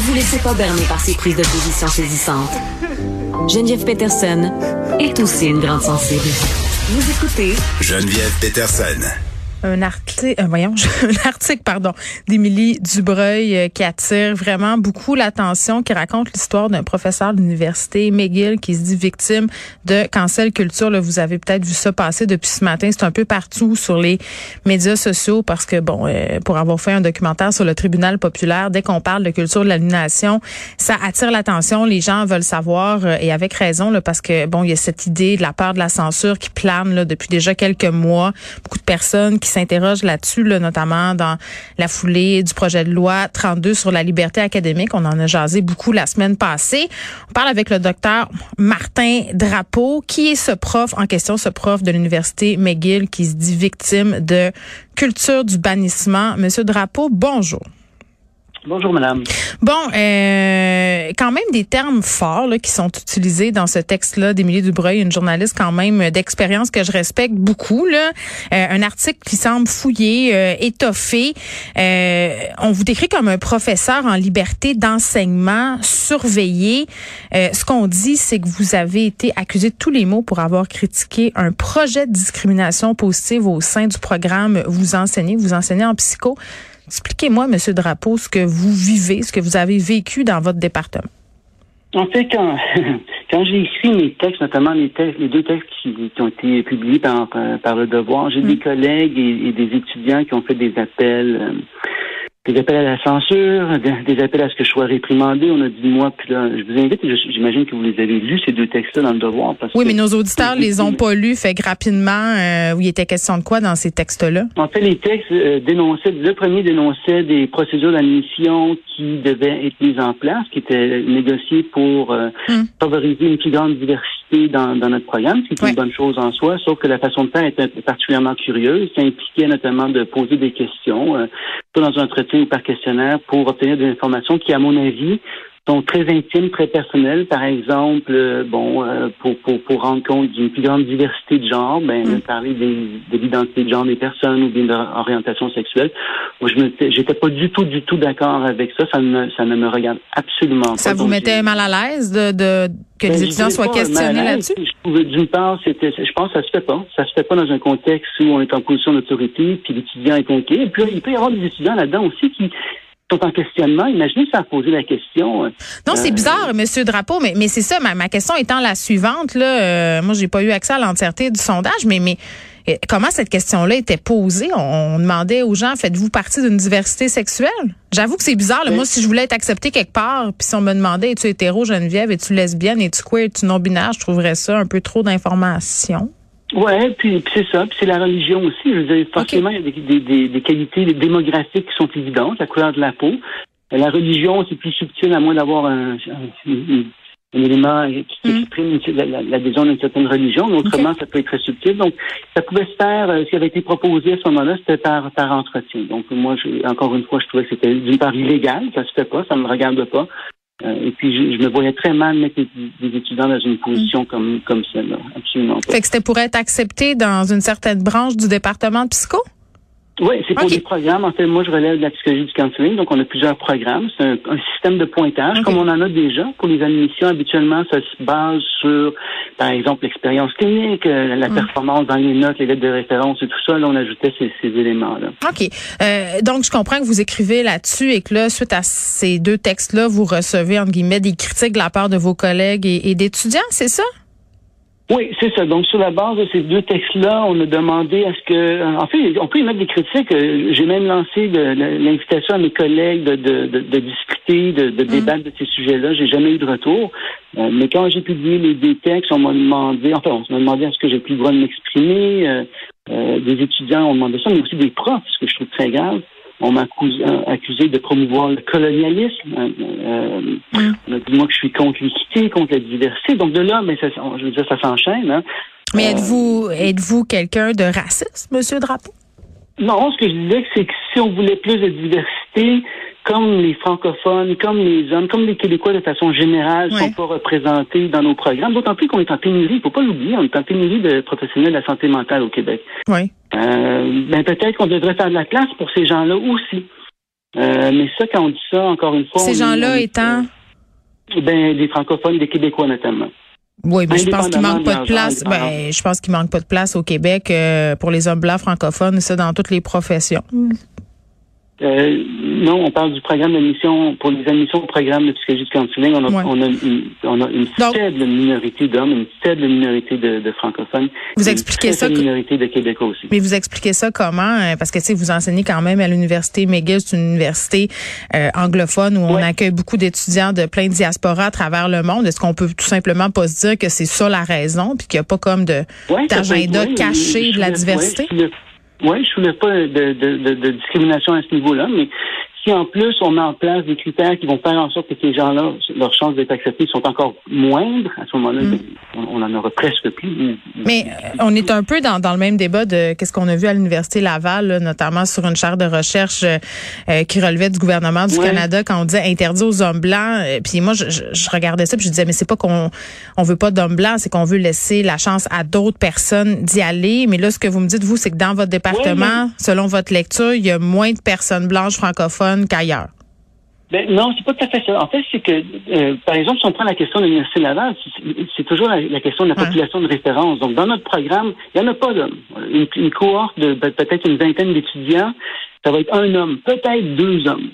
vous laissez pas berner par ces prises de position saisissantes. Geneviève Peterson est aussi une grande sensible. Vous écoutez Geneviève Peterson un article, euh, voyons, un article, pardon, d'Émilie Dubreuil euh, qui attire vraiment beaucoup l'attention, qui raconte l'histoire d'un professeur de l'université McGill qui se dit victime de cancel culture. Là, vous avez peut-être vu ça passer depuis ce matin. C'est un peu partout sur les médias sociaux parce que bon, euh, pour avoir fait un documentaire sur le tribunal populaire, dès qu'on parle de culture de l'aliénation, ça attire l'attention. Les gens veulent savoir et avec raison là, parce que bon, il y a cette idée de la peur de la censure qui plane là, depuis déjà quelques mois. Beaucoup de personnes s'interroge là-dessus, là, notamment dans la foulée du projet de loi 32 sur la liberté académique. On en a jasé beaucoup la semaine passée. On parle avec le docteur Martin Drapeau. Qui est ce prof en question, ce prof de l'université McGill qui se dit victime de culture du bannissement? Monsieur Drapeau, bonjour. Bonjour, madame. Bon, euh, quand même des termes forts là, qui sont utilisés dans ce texte-là d'Émilie Dubreuil, une journaliste quand même d'expérience que je respecte beaucoup. Là. Euh, un article qui semble fouillé, euh, étoffé. Euh, on vous décrit comme un professeur en liberté d'enseignement, surveillé. ce qu'on dit, c'est que vous avez été accusé de tous les mots pour avoir critiqué un projet de discrimination positive au sein du programme Vous enseignez. Vous enseignez en psycho. Expliquez-moi, Monsieur Drapeau, ce que vous vivez, ce que vous avez vécu dans votre département. En fait, quand, quand j'ai écrit mes textes, notamment les, textes, les deux textes qui, ont été publiés par, par le Devoir, j'ai des mm. collègues et, des étudiants qui ont fait des appels. Euh, des appels à la censure, des, appels à ce que je sois réprimandé. On a dit moi, puis là, je vous invite, j'imagine que vous les avez lus, ces deux textes-là, dans le devoir. oui, mais nos auditeurs les ont pas lus. Fait que rapidement, euh, il était question de quoi dans ces textes-là? En fait, les textes euh, dénonçaient, le premier dénonçait des procédures d'admission qui devaient être mises en place, qui étaient négociées pour euh, hum. favoriser une plus grande diversité dans, dans notre programme, ce qui est une bonne chose en soi, sauf que la façon de faire était particulièrement curieuse. Ça impliquait notamment de poser des questions, euh, dans un entretien ou par questionnaire, pour obtenir des informations qui, à mon avis, sont très intimes, très personnelles. Par exemple, euh, bon, euh, pour, pour, pour rendre compte d'une plus grande diversité de genre, ben, mm. parler des, de l'identité de genre des personnes ou de leur orientation sexuelle. Moi, je j'étais pas du tout, du tout d'accord avec ça. Ça ne, ça ne me regarde absolument pas. Ça vous mettait mal à l'aise de, de que les ben, étudiants soient questionnés là-dessus? D'une part, c'était, je pense que ça se fait pas. Ça se fait pas dans un contexte où on est en position d'autorité, puis l'étudiant est inquiet. Et puis il peut y avoir des étudiants là-dedans aussi qui sont en questionnement. Imaginez ça a posé la question. Euh, non, c'est bizarre, Monsieur Drapeau, mais, mais c'est ça. Ma, ma, question étant la suivante. Là, euh, moi, j'ai pas eu accès à l'entièreté du sondage, mais, mais euh, comment cette question-là était posée? On, demandait aux gens faites-vous partie d'une diversité sexuelle? J'avoue que c'est bizarre. Moi, si je voulais être acceptée quelque part, puis si on me demandait es-tu hétéro, Geneviève, es-tu lesbienne, es-tu queer, es-tu non binaire, je trouverais ça un peu trop d'informations. Ouais, puis, c'est ça. Puis c'est la religion aussi. Je veux dire, forcément, il y a des, des, des, qualités démographiques qui sont évidentes, la couleur de la peau. La religion, c'est plus subtil, à moins d'avoir un, un, élément qui hmm. exprime l'adhésion d'une certaine religion. Mais autrement, ça peut être très subtil. Donc, ça pouvait se faire, euh, ce qui avait été proposé à ce moment-là, c'était par, par entretien. Donc, moi, encore une fois, je trouvais que c'était d'une part illégal. Ça se fait pas, ça me regarde pas. Euh, et puis, je, me voyais très mal mettre des, étudiants dans une position comme, comme celle-là. Absolument pas. Fait que c'était pour être accepté dans une certaine branche du département de psycho? Oui, c'est pour des programmes. En fait, moi, je relève de la psychologie du counseling, donc on a plusieurs programmes. C'est un, système de pointage, comme on en a déjà pour les admissions. Habituellement, ça se base sur, par exemple, l'expérience clinique, euh, la mm. performance dans les notes, les lettres de référence et tout ça. Là, on ajoutait ces, éléments-là. OK. Euh, donc, je comprends que vous écrivez là-dessus et que là, suite à ces deux textes-là, vous recevez, entre guillemets, des critiques de la part de vos collègues et d'étudiants, c'est ça? Oui, c'est ça. Donc, sur la base de ces deux textes-là, on a demandé à ce que, en fait, on peut y mettre des critiques. Euh, j'ai même lancé l'invitation à mes collègues de, de, de, discuter, de, de mm. débattre de ces sujets-là. J'ai jamais eu de retour. Euh, mais quand j'ai publié les deux textes, on m'a demandé, enfin, on m'a demandé à ce que j'ai plus le droit de m'exprimer. Euh, des étudiants ont demandé ça, mais aussi des profs, ce que je trouve très grave. On m'a accusé, de promouvoir le colonialisme. Euh, euh, mm. On a dit moi que je suis contre l'équité, contre la diversité. Donc de là, mais ça, je veux dire, ça s'enchaîne. Hein. Mais euh, êtes-vous êtes-vous quelqu'un de raciste, Monsieur Drapeau? Non, ce que je disais, c'est que si on voulait plus de diversité, comme les francophones, comme les hommes, comme les Québécois de façon générale sont pas représentés dans nos programmes, d'autant plus qu'on est en pénurie, il faut pas l'oublier, on est en pénurie de professionnels de la santé mentale au Québec. Oui. Euh, ben peut-être qu'on devrait faire de la place pour ces gens-là aussi. mais ça, quand on dit ça, encore une fois... Ces gens-là étant... Ben, des francophones, des Québécois notamment. Oui, mais je pense qu'il manque pas de place. Ben, je pense qu'il manque pas de place au Québec pour les hommes blancs francophones, ça dans toutes les professions. Euh, non, on parle du programme d'admission pour les admissions au programme de psychologie de counseling. On a, on a une, on a une faible minorité d'hommes, une faible minorité de, de francophones. Vous expliquez ça. Une minorité de Québécois aussi. Mais vous expliquez ça comment euh, Parce que tu sais, vous enseignez quand même à l'université McGill, c'est une université euh, anglophone où on accueille beaucoup d'étudiants de plein de diasporas à travers le monde. Est-ce qu'on peut tout simplement pas se dire que c'est ça la raison, puis qu'il n'y a pas comme de d'agenda caché de la diversité? Oui, je ne pas de, de, de, de, discrimination à ce niveau-là, mais si en plus on met en place des critères qui vont faire en sorte que ces gens-là, leurs chances d'être acceptés sont encore moindres, à ce moment-là, mm. on, en aura presque plus. Mais euh, on est un peu dans, dans le même débat de qu'est-ce qu'on a vu à l'université Laval, notamment sur une chaire de recherche euh, euh, qui relevait du gouvernement du Canada quand on disait interdit aux hommes blancs. puis moi, je, je, regardais ça puis je disais mais c'est pas qu'on on veut pas d'hommes blancs, c'est qu'on veut laisser la chance à d'autres personnes d'y aller. Mais là, ce que vous me dites vous, c'est que dans votre département, selon votre lecture, il y a moins de personnes blanches francophones qu'ailleurs? Ben, non, c'est pas tout à fait ça. En fait, c'est que, euh, par exemple, si on prend la question de l'Université Laval, c'est toujours la, question de la population de référence. Donc, dans notre programme, il n'y en a pas d'hommes. Une, cohorte de ben, peut-être une vingtaine d'étudiants, ça va être un homme, peut-être deux hommes.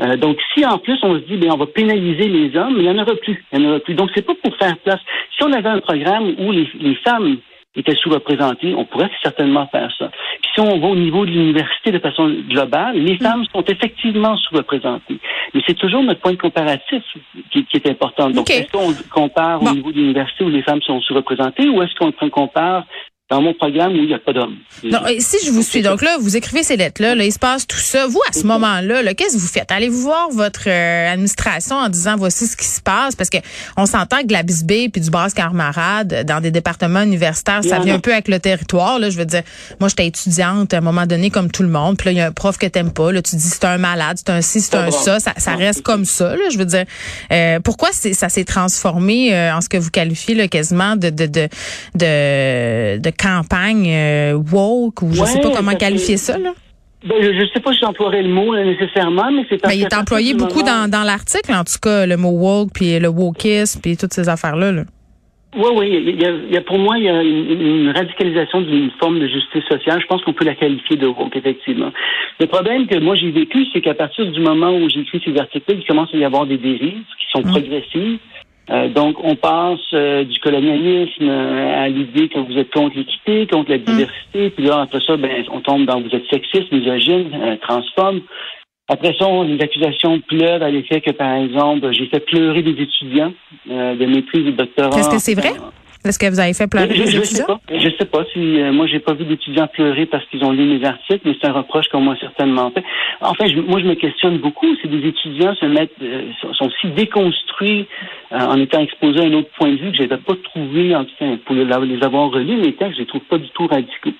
Euh, donc, si en plus on se dit, ben, on va pénaliser les hommes, il n'y en aura plus. Il y en aura plus. Donc, c'est pas pour faire place. Si on avait un programme où les, les femmes étaient sous-représentées, on pourrait certainement faire ça si on va au niveau de l'université de façon globale, les mm. femmes sont effectivement sous-représentées. Mais c'est toujours notre point de comparatif qui, est important. Donc, est-ce qu'on compare au niveau de l'université où les femmes sont sous-représentées ou est-ce qu'on compare dans mon programme où il n'y a pas d'hommes. Non, si je vous suis, donc là, vous écrivez ces lettres-là, là, il se passe tout ça. Vous, à ce moment-là, -là, qu'est-ce que vous faites? Allez-vous voir votre euh, administration en disant voici ce qui se passe? Parce que on s'entend que de la Bisbée puis du Basse Carmarade, dans des départements universitaires, ça vient un peu avec le territoire. Là, je veux dire, moi, j'étais étudiante à un moment donné, comme tout le monde. Puis là, il y a un prof que t'aimes pas. Là, tu dis c'est un malade, c'est un ci, c'est un ça. Ça, reste comme ça. Là, je veux dire, euh, pourquoi ça s'est transformé euh, en ce que vous qualifiez là, quasiment de de de, de, de campagne euh, woke ou je ne sais pas comment qualifier ça là. Ben, je ne sais pas si j'emploierais le mot nécessairement, mais c'est ben, Il est employé beaucoup dans, dans l'article, en tout cas, le mot woke, puis le wokisme, puis toutes ces affaires-là. Là. Oui, oui. Il y, a, pour moi, il y a une, radicalisation d'une forme de justice sociale. Je pense qu'on peut la qualifier de woke, effectivement. Le problème que moi j'ai vécu, c'est qu'à partir du moment où j'ai écrit ces articles, il commence à y avoir des dérives qui sont mmh. progressives. Euh, donc, on passe euh, du colonialisme euh, à l'idée que vous êtes contre l'équité, contre la mm. diversité, puis là, après ça, ben, on tombe dans vous êtes sexiste, misogyne, transphobe. Après ça, on, les accusations pleuvent à l'effet que, par exemple, j'ai fait pleurer des étudiants de maîtrise et de doctorat. Est-ce que c'est vrai? Est-ce que vous avez fait pleurer je, des je Sais pas. Je sais pas si euh, moi j'ai pas vu d'étudiants pleurer parce qu'ils ont lu mes articles, mais c'est un reproche qu'on m'a certainement fait. Enfin, je, moi je me questionne beaucoup. Si des étudiants se mettent euh, sont, si déconstruits euh, en étant exposés à un autre point de vue que je n'avais pas trouvé, enfin, pour les avoir relus mes textes, je les trouve pas du tout radicaux.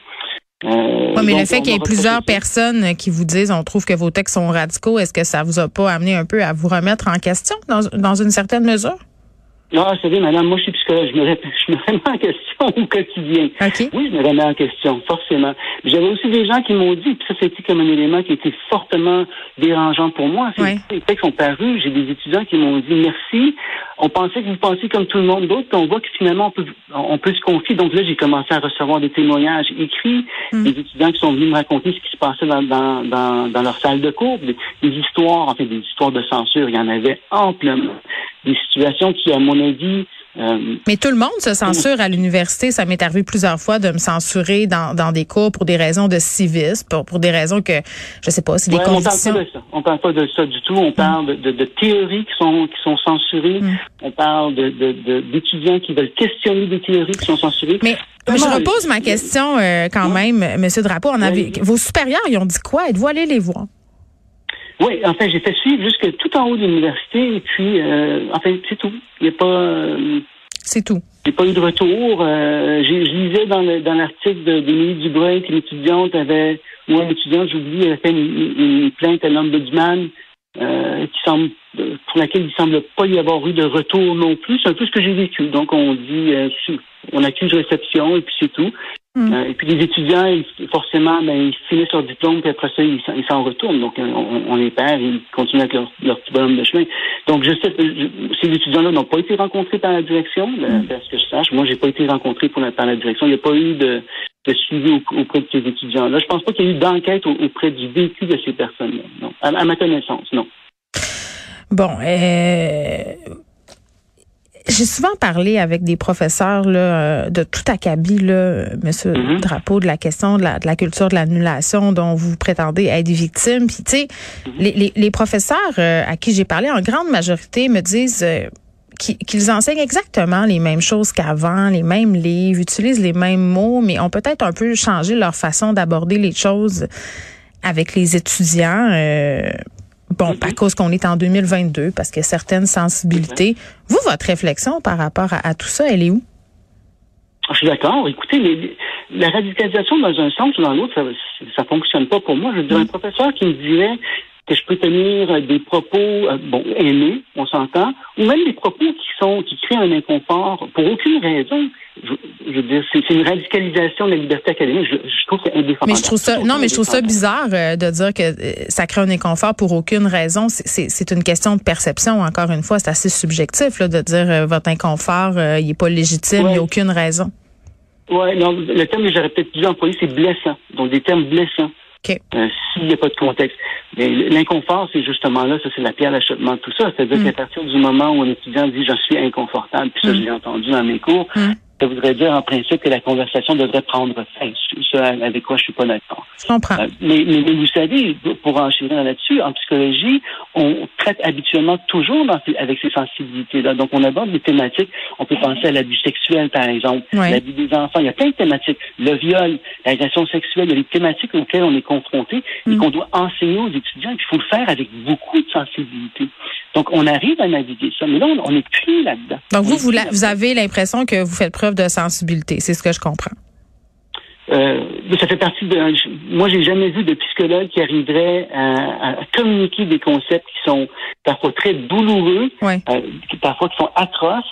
Euh, mais le fait qu'il y ait plusieurs personnes qui vous disent on trouve que vos textes sont radicaux, est-ce que ça vous a pas amené un peu à vous remettre en question dans, dans une certaine mesure? Non, vous savez, madame, moi, je suis psychologue. Je me, je me remets en question au quotidien. Oui, je me remets en question, forcément. J'avais aussi des gens qui m'ont dit, puis ça, c'était comme un élément qui était fortement dérangeant pour moi. Oui. Les textes sont parus. J'ai des étudiants qui m'ont dit merci. On pensait que vous pensiez comme tout le monde d'autre, on voit que finalement, on peut, on peut se confier. Donc là, j'ai commencé à recevoir des témoignages écrits, mm. des étudiants qui sont venus me raconter ce qui se passait dans, dans, dans, dans leur salle de cours, des, des histoires, enfin, des histoires de censure. Il y en avait amplement des situations qui, à mon avis, euh, Mais tout le monde se censure à l'université. Ça m'est arrivé plusieurs fois de me censurer dans, dans des cours pour des raisons de civisme, pour, pour des raisons que je sais pas, c'est des conditions. On parle pas de ça. On parle pas de ça du tout. On parle de, de, théories qui sont qui sont censurées. Mm. On parle de d'étudiants qui veulent questionner des théories qui sont censurées. Mais je repose ma question euh, quand même, Monsieur Drapeau. On avait, vos supérieurs, ils ont dit quoi? Êtes-vous allé les voir? Oui, enfin, j'ai fait suivre jusque tout en haut de l'université et puis, euh, enfin, c'est tout. Il n'y a pas. Euh, c'est tout. A pas eu de retour. Euh, je lisais dans, dans l'article d'Émilie Dubreuil que l'étudiante avait, ou un étudiant, j'oublie, avait fait une, une plainte à l'ombudsman euh, qui semble, pour laquelle il ne semble pas y avoir eu de retour non plus. C'est un peu ce que j'ai vécu. Donc, on dit, euh, on accuse réception et puis c'est tout. Mm. Euh, et puis les étudiants, ils, forcément, ben, ils finissent leur diplôme, puis après ça, ils, s'en retournent. Donc, on, on, les perd, ils continuent avec leur, leur, petit bonhomme de chemin. Donc, je sais, ces étudiants-là n'ont pas été rencontrés par la direction, mm. parce que je sache. Moi, j'ai pas été rencontré pour par la direction. Il n'y a pas eu de, de suivi auprès de ces étudiants-là. Je pense pas qu'il y ait eu d'enquête auprès du vécu de ces personnes-là. Non, à, à ma connaissance, non. Bon, euh, j'ai souvent parlé avec des professeurs là, euh, de tout acabit, là, Monsieur mm-hmm. Drapeau, de la question de la, de la culture de l'annulation dont vous prétendez être victime. Puis, tu sais, mm-hmm. les, les, les, professeurs euh, à qui j'ai parlé, en grande majorité, me disent euh, qu'ils enseignent exactement les mêmes choses qu'avant, les mêmes livres, utilisent les mêmes mots, mais ont peut-être un peu changé leur façon d'aborder les choses avec les étudiants. Bon, à cause qu'on est en 2022, parce qu'il y a certaines sensibilités. Vous, votre réflexion par rapport à, tout ça, elle est où? Je suis d'accord. Écoutez, la radicalisation dans un sens ou dans l'autre, ça ne fonctionne pas pour moi. Je dirais un professeur qui me dirait que je peux tenir des propos, euh, bon, haineux, on s'entend, ou même des propos qui sont, qui créent un inconfort pour aucune raison. Je, veux dire, c'est une radicalisation de la liberté académique. Je, je trouve que c'est indéfendable. Mais je trouve ça, non, mais je trouve ça bizarre euh, de dire que euh, ça crée un inconfort pour aucune raison. C'est une question de perception, encore une fois. C'est assez subjectif, là, de dire votre inconfort, il n'est pas légitime, il n'y a aucune raison. Oui, non, le terme que j'aurais peut-être dû employer, c'est blessant. Donc, des termes blessants. Euh, s'il n'y a pas de contexte. L'inconfort, c'est justement là, ça c'est la pierre d'achoppement de tout ça. C'est-à-dire mm. qu'à partir du moment où un étudiant dit je suis inconfortable, puis ça je mm. l'ai entendu dans mes cours, mm. Ça voudrait dire en principe que la conversation devrait prendre fin. Ça, avec quoi je suis pas d'accord. Je comprends. Euh, mais, mais, vous savez, pour enchérir là-dessus, en psychologie, on traite habituellement toujours avec ces sensibilités-là. Donc, on aborde des thématiques. On peut penser à l'abus sexuel, par exemple, l'abus des enfants. Il y a plein de thématiques. Le viol, l'agression sexuelle. Il y a des thématiques auxquelles on est confronté et mm. qu'on doit enseigner aux étudiants. Il faut le faire avec beaucoup de sensibilité. Donc, on arrive à naviguer ça. Mais là, on n'est plus là-dedans. Donc, vous, vous, vous avez l'impression que vous faites preuve de sensibilité. C'est ce que je comprends. Euh, ça fait partie de. Moi, j'ai jamais vu de psychologue qui arriverait à, communiquer des concepts qui sont parfois très douloureux, euh, parfois qui sont atroces,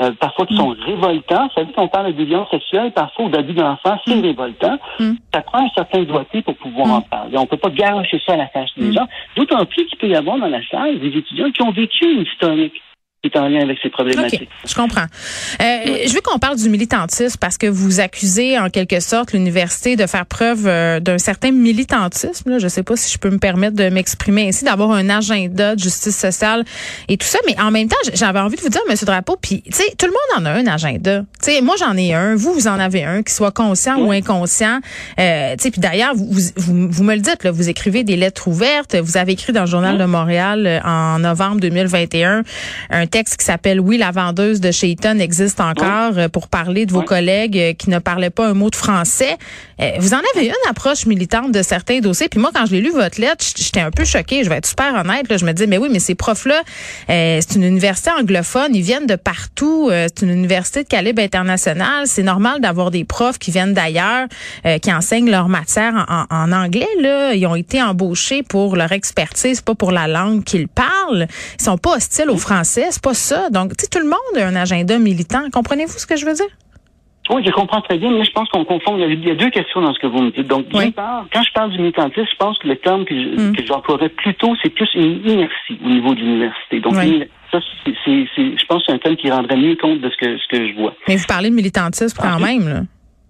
euh, parfois qui mm. sont révoltants. Ça veut qu'on parle de violence sexuelle, parfois d'abus d'enfants, c'est mm. révoltant. Mm. Ça prend un certain doigté pour pouvoir en parler. On peut pas garocher ça à la tâche des gens. D'autant plus qu'il peut y avoir dans la salle des étudiants qui ont vécu une historique est en lien avec ces problématiques. je comprends. Euh, je veux qu'on parle du militantisme parce que vous accusez en quelque sorte l'université de faire preuve euh, d'un certain militantisme. Là. Je ne sais pas si je peux me permettre de m'exprimer ainsi, d'avoir un agenda de justice sociale et tout ça. Mais en même temps, j'avais envie de vous dire, Monsieur Drapeau, puis tu sais, tout le monde en a un agenda. Tu sais, moi j'en ai un, vous vous en avez un, qui soit conscient ou inconscient. Euh, tu sais, puis d'ailleurs, vous, vous, vous, me le dites, là, vous écrivez des lettres ouvertes. Vous avez écrit dans le Journal de Montréal euh, en novembre 2021 un texte qui s'appelle Oui, la vendeuse de chez Eaton existe encore euh, pour parler de vos collègues euh, qui ne parlaient pas un mot de français. Euh, vous en avez une approche militante de certains dossiers. Puis moi, quand je l'ai lu votre lettre, j'étais un peu choquée. Je vais être super honnête. Là. Je me dis, mais oui, mais ces profs-là, c'est une université anglophone. Ils viennent de partout. c'est une université de calibre international. C'est normal d'avoir des profs qui viennent d'ailleurs, qui enseignent leur matière en, en, anglais. Là, ils ont été embauchés pour leur expertise, pas pour la langue qu'ils parlent. Ils sont pas hostiles au français pas ça. Donc, tu sais, tout le monde a un agenda militant. Comprenez-vous ce que je veux dire? Oui, je comprends très bien, mais je pense qu'on confond. Il y a deux questions dans ce que vous me dites. Donc, quand je parle du militantisme, je pense que le terme que, mm. j'emploierais plutôt, c'est plus une inertie au niveau de l'université. Donc, ça, c'est, je pense que c'est un terme qui rendrait mieux compte de ce que, ce que je vois. Mais vous parlez de militantisme quand même, là.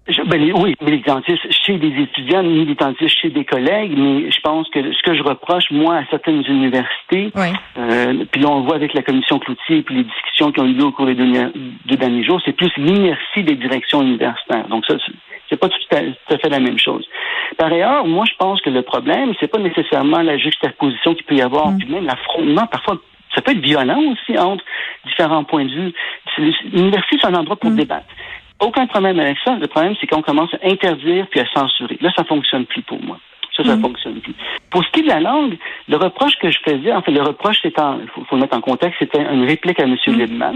Ben, oui, militantisme chez des étudiants, militantisme chez des collègues, mais je pense que ce que je reproche, moi, à certaines universités, euh, puis là, on le voit avec la commission Cloutier puis les discussions qui ont eu lieu au cours des deux, derniers jours, c'est plus l'inertie des directions universitaires. Donc ça, c'est pas tout à, fait la même chose. Par ailleurs, moi, je pense que le problème, c'est pas nécessairement la juxtaposition qu'il peut y avoir, mm. puis même l'affrontement, parfois, ça peut être violent aussi entre différents points de vue. L'université, c'est un endroit pour mm. débattre. Aucun problème avec ça. Le problème, c'est qu'on commence à interdire puis à censurer. Là, ça fonctionne plus pour moi. Ça, ça mm. fonctionne plus. Pour ce qui est de la langue, le reproche que je faisais, en fait, le reproche, c'est il faut, le mettre en contexte, c'était une réplique à M. Mm. Liebman.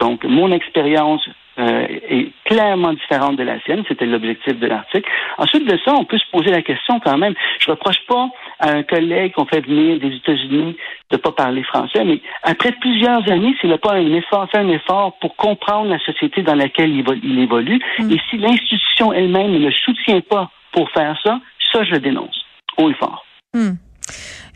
Donc, mon expérience euh, est clairement différente de la sienne. C'était l'objectif de l'article. Ensuite de ça, on peut se poser la question quand même. Je reproche pas à un collègue qu'on fait venir des États-Unis de pas parler français, mais après plusieurs années, s'il n'a pas un effort, fait un effort pour comprendre la société dans laquelle il, évolue, mm. et si l'institution elle-même ne le soutient pas pour faire ça, ça, je le dénonce haut et fort. Mm.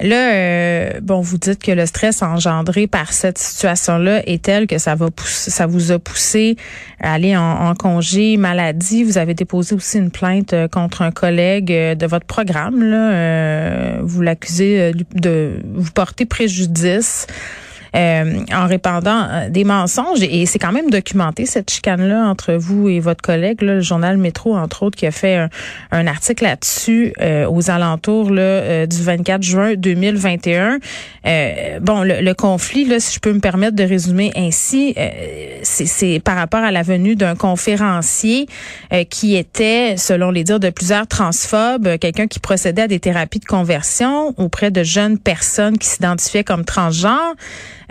Là, euh, bon, vous dites que le stress engendré par cette situation-là est tel que ça va pousser, ça vous a poussé à aller en, congé maladie. Vous avez déposé aussi une plainte euh, contre un collègue euh, de votre programme. Là, vous l'accusez de vous porter préjudice. Euh, en répandant euh, des mensonges. Et c'est quand même documenté, cette chicane-là, entre vous et votre collègue, là, le journal Métro, entre autres, qui a fait un, article là-dessus euh, aux alentours là, du 24 juin 2021. bon, le, conflit, là, si je peux me permettre de résumer ainsi, c'est par rapport à la venue d'un conférencier qui était, selon les dires de plusieurs transphobes, quelqu'un qui procédait à des thérapies de conversion auprès de jeunes personnes qui s'identifiaient comme transgenres.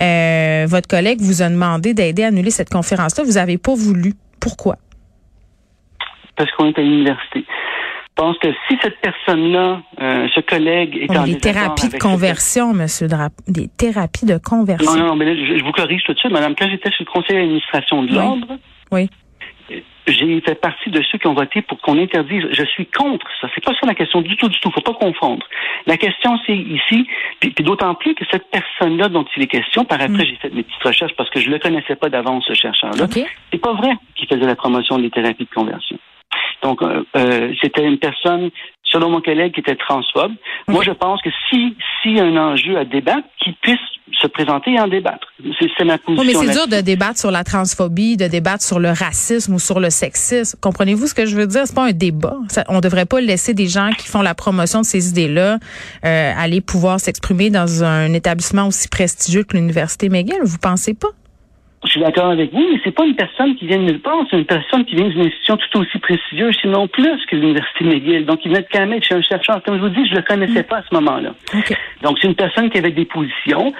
Euh, votre collègue vous a demandé d'aider à annuler cette conférence-là. Vous n'avez pas voulu. Pourquoi? Parce qu'on est à l'université. Je pense que si cette personne-là, euh, ce collègue est en des thérapies de conversion, Monsieur Drap, des thérapies de conversion. Non, non, mais là, je, vous corrige tout de suite, Madame. Quand j'étais sur le conseil d'administration de l'ordre, oui j'ai fait partie de ceux qui ont voté pour qu'on interdise. Je suis contre ça. C'est pas ça la question du tout, du tout. Faut pas confondre. La question, c'est ici, puis, d'autant plus que cette personne-là dont il est question, par après, mm. j'ai fait mes petites recherches parce que je le connaissais pas d'avance, ce chercheur-là. C'est pas vrai qu'il faisait la promotion des thérapies de conversion. Donc, euh, euh, c'était une personne, selon mon collègue, qui était transphobe. Moi, je pense que si, si un enjeu à débattre, qu'il puisse se présenter et en débattre. C'est ma position. mais c'est dur de débattre sur la transphobie, de débattre sur le racisme ou sur le sexisme. Comprenez-vous ce que je veux dire? C'est pas un débat. On on devrait pas laisser des gens qui font la promotion de ces idées-là euh, aller pouvoir s'exprimer dans un établissement aussi prestigieux que l'Université McGill. Vous pensez pas? Je suis d'accord avec vous, mais c'est pas une personne qui vient de nulle part, c'est une personne qui vient d'une institution tout aussi prestigieuse, sinon plus que l'Université McGill. Donc, il vient de même chez un chercheur. Comme je vous dis, je le connaissais pas à ce moment-là. Donc, c'est une personne qui avait des positions.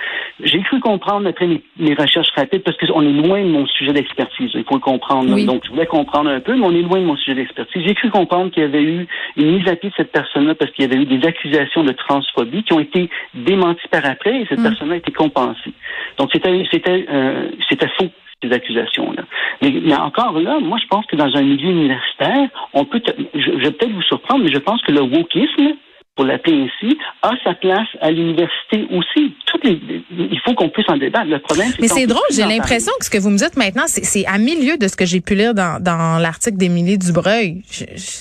J'ai cru comprendre après mes, recherches rapides, parce qu'on est loin de mon sujet d'expertise. Il faut le comprendre. Donc, je voulais comprendre un peu, mais on est loin de mon sujet d'expertise. J'ai cru comprendre qu'il y avait eu une mise à pied de cette personne-là parce qu'il y avait eu des accusations de transphobie qui ont été démenties par après et cette mm. personne-là a été compensée. Donc, c'était, c'était, euh, c'était faux ces accusations-là. Mais, encore là, moi, je pense que dans un milieu universitaire, on peut, je, vais peut-être vous surprendre, mais je pense que le wokisme, pour l'appeler ainsi, a sa place à l'université aussi. Toutes les, il faut qu'on puisse en débattre. Le problème, c'est Mais c'est drôle, j'ai l'impression que ce que vous me dites maintenant, c'est à milieu de ce que j'ai pu lire dans, dans l'article d'Émilie Dubreuil.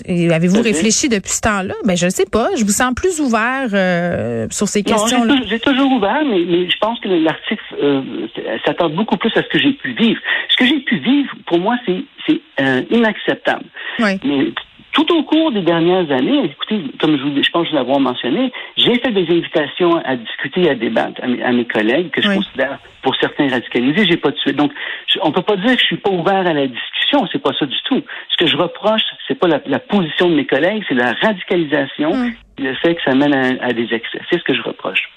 Avez-vous réfléchi depuis ce temps-là? Ben, je ne sais pas. Je vous sens plus ouvert euh, sur ces questions-là. J'ai toujours ouvert, mais, mais je pense que l'article euh, s'attend beaucoup plus à ce que j'ai pu vivre. Ce que j'ai pu vivre, pour moi, c'est euh, inacceptable. Oui. Mais tout au cours des dernières années, écoutez, comme je, vous, je pense l'avais mentionné, j'ai fait des invitations à discuter, à débattre à mes, collègues que je considère pour certains radicalisés, j'ai pas de suite. Donc, on peut pas dire que je suis pas ouvert à la discussion, c'est pas ça du tout. Ce que je reproche, c'est pas la, position de mes collègues, c'est la radicalisation, mm. et le fait que ça mène à des excès. C'est ce que je reproche.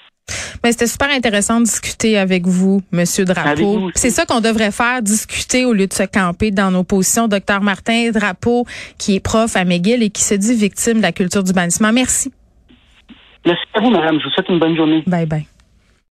Mais c'était super intéressant de discuter avec vous, Monsieur Drapeau. C'est ça qu'on devrait faire, discuter au lieu de se camper dans nos positions. Docteur Martin Drapeau, qui est prof à McGill et qui se dit victime de la culture du bannissement. Merci. Merci à vous, madame. Je vous souhaite une bonne journée. Bye bye.